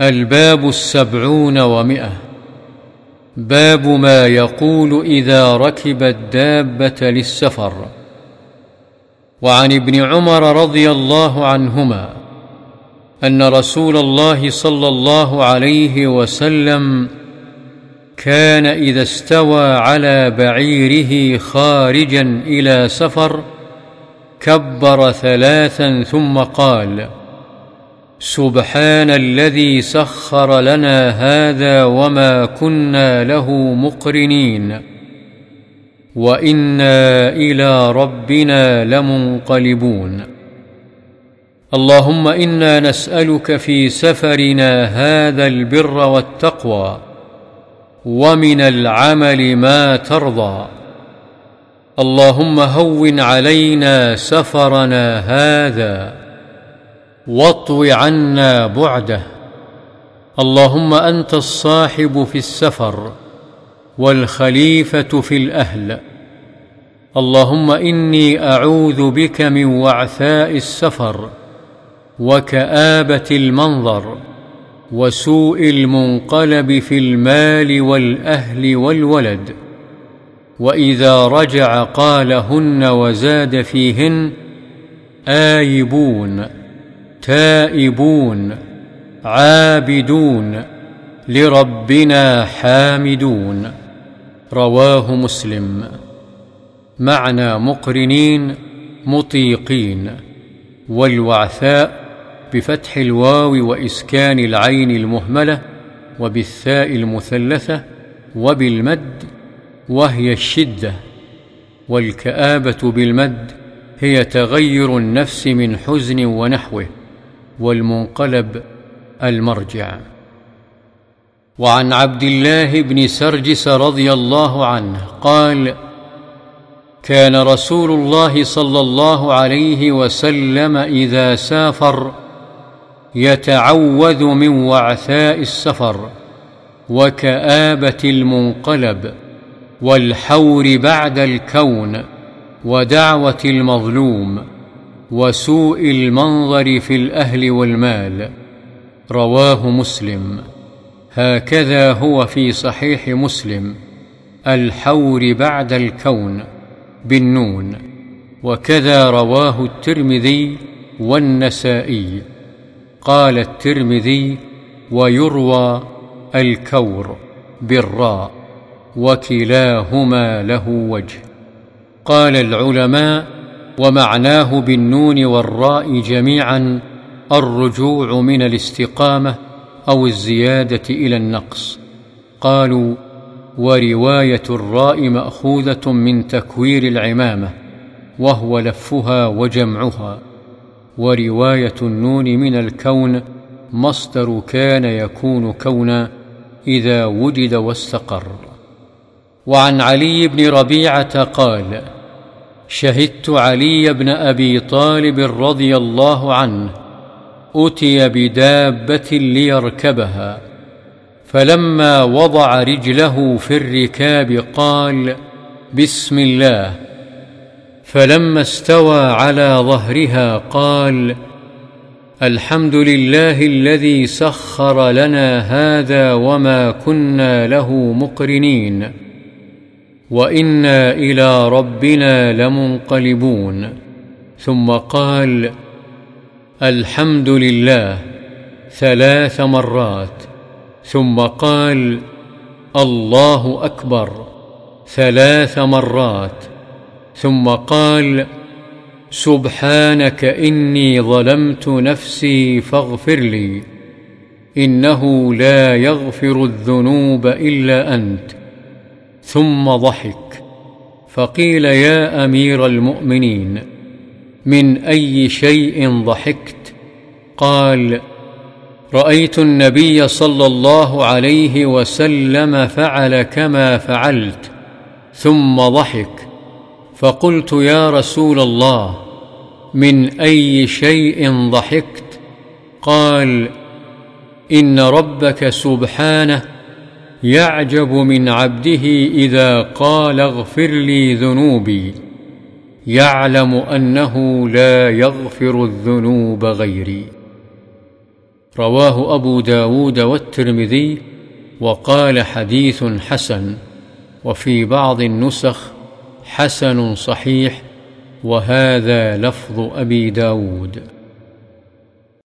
الباب السبعون ومئة. باب ما يقول إذا ركب الدابه للسفر. وعن ابن عمر رضي الله عنهما أن رسول الله صلى الله عليه وسلم كان إذا استوى على بعيره خارجا إلى سفر كبر ثلاثا ثم قال سبحان الذي سخر لنا هذا وما كنا له مقرنين. وإنا إلى ربنا لمنقلبون. اللهم إنا نسألك في سفرنا هذا البر والتقوى. ومن العمل ما ترضى. اللهم هون علينا سفرنا هذا. واطو عنا بعده. اللهم أنت الصاحب في السفر والخليفة في الأهل. اللهم إني أعوذ بك من وعثاء السفر وكآبة المنظر وسوء المنقلب في المال والأهل والولد. وإذا رجع قالهن وزاد فيهن آيبون. تائبون عابدون لربنا حامدون. رواه مسلم. معنى مقرنين مطيقين. والوعثاء بفتح الواو وإسكان العين المهملة وبالثاء المثلثة وبالمد وهي الشدة. والكآبة بالمد هي تغير النفس من حزن ونحوه. والمنقلب المرجع. وعن عبد الله بن سرجس رضي الله عنه قال كان رسول الله صلى الله عليه وسلم إذا سافر يتعوذ من وعثاء السفر وكآبة المنقلب والحور بعد الكون ودعوة المظلوم. وسوء المنظر في الأهل والمال. رواه مسلم. هكذا هو في صحيح مسلم. الحور بعد الكون. بالنون. وكذا رواه الترمذي والنسائي. قال الترمذي ويروى الكور بالراء. وكلاهما له وجه. قال العلماء ومعناه بالنون والراء جميعا الرجوع من الاستقامة أو الزيادة إلى النقص. قالوا ورواية الراء مأخوذة من تكوير العمامة وهو لفها وجمعها. ورواية النون من الكون مصدر كان يكون كونا إذا وجد واستقر. وعن علي بن ربيعة قال شهدت علي بن أبي طالب رضي الله عنه أتي بدابة ليركبها فلما وضع رجله في الركاب قال بسم الله. فلما استوى على ظهرها قال الحمد لله الذي سخر لنا هذا وما كنا له مقرنين. وإنا إلى ربنا لمنقلبون. ثم قال الحمد لله ثلاث مرات. ثم قال الله أكبر ثلاث مرات. ثم قال سبحانك إني ظلمت نفسي فاغفر لي إنه لا يغفر الذنوب إلا أنت. ثم ضحك. فقيل يا أمير المؤمنين من أي شيء ضحكت؟ قال رأيت النبي صلى الله عليه وسلم فعل كما فعلت ثم ضحك. فقلت يا رسول الله من أي شيء ضحكت؟ قال إن ربك سبحانه يعجب من عبده إذا قال اغفر لي ذنوبي. يعلم أنه لا يغفر الذنوب غيري. رواه أبو داود والترمذي وقال حديث حسن وفي بعض النسخ حسن صحيح وهذا لفظ أبي داود.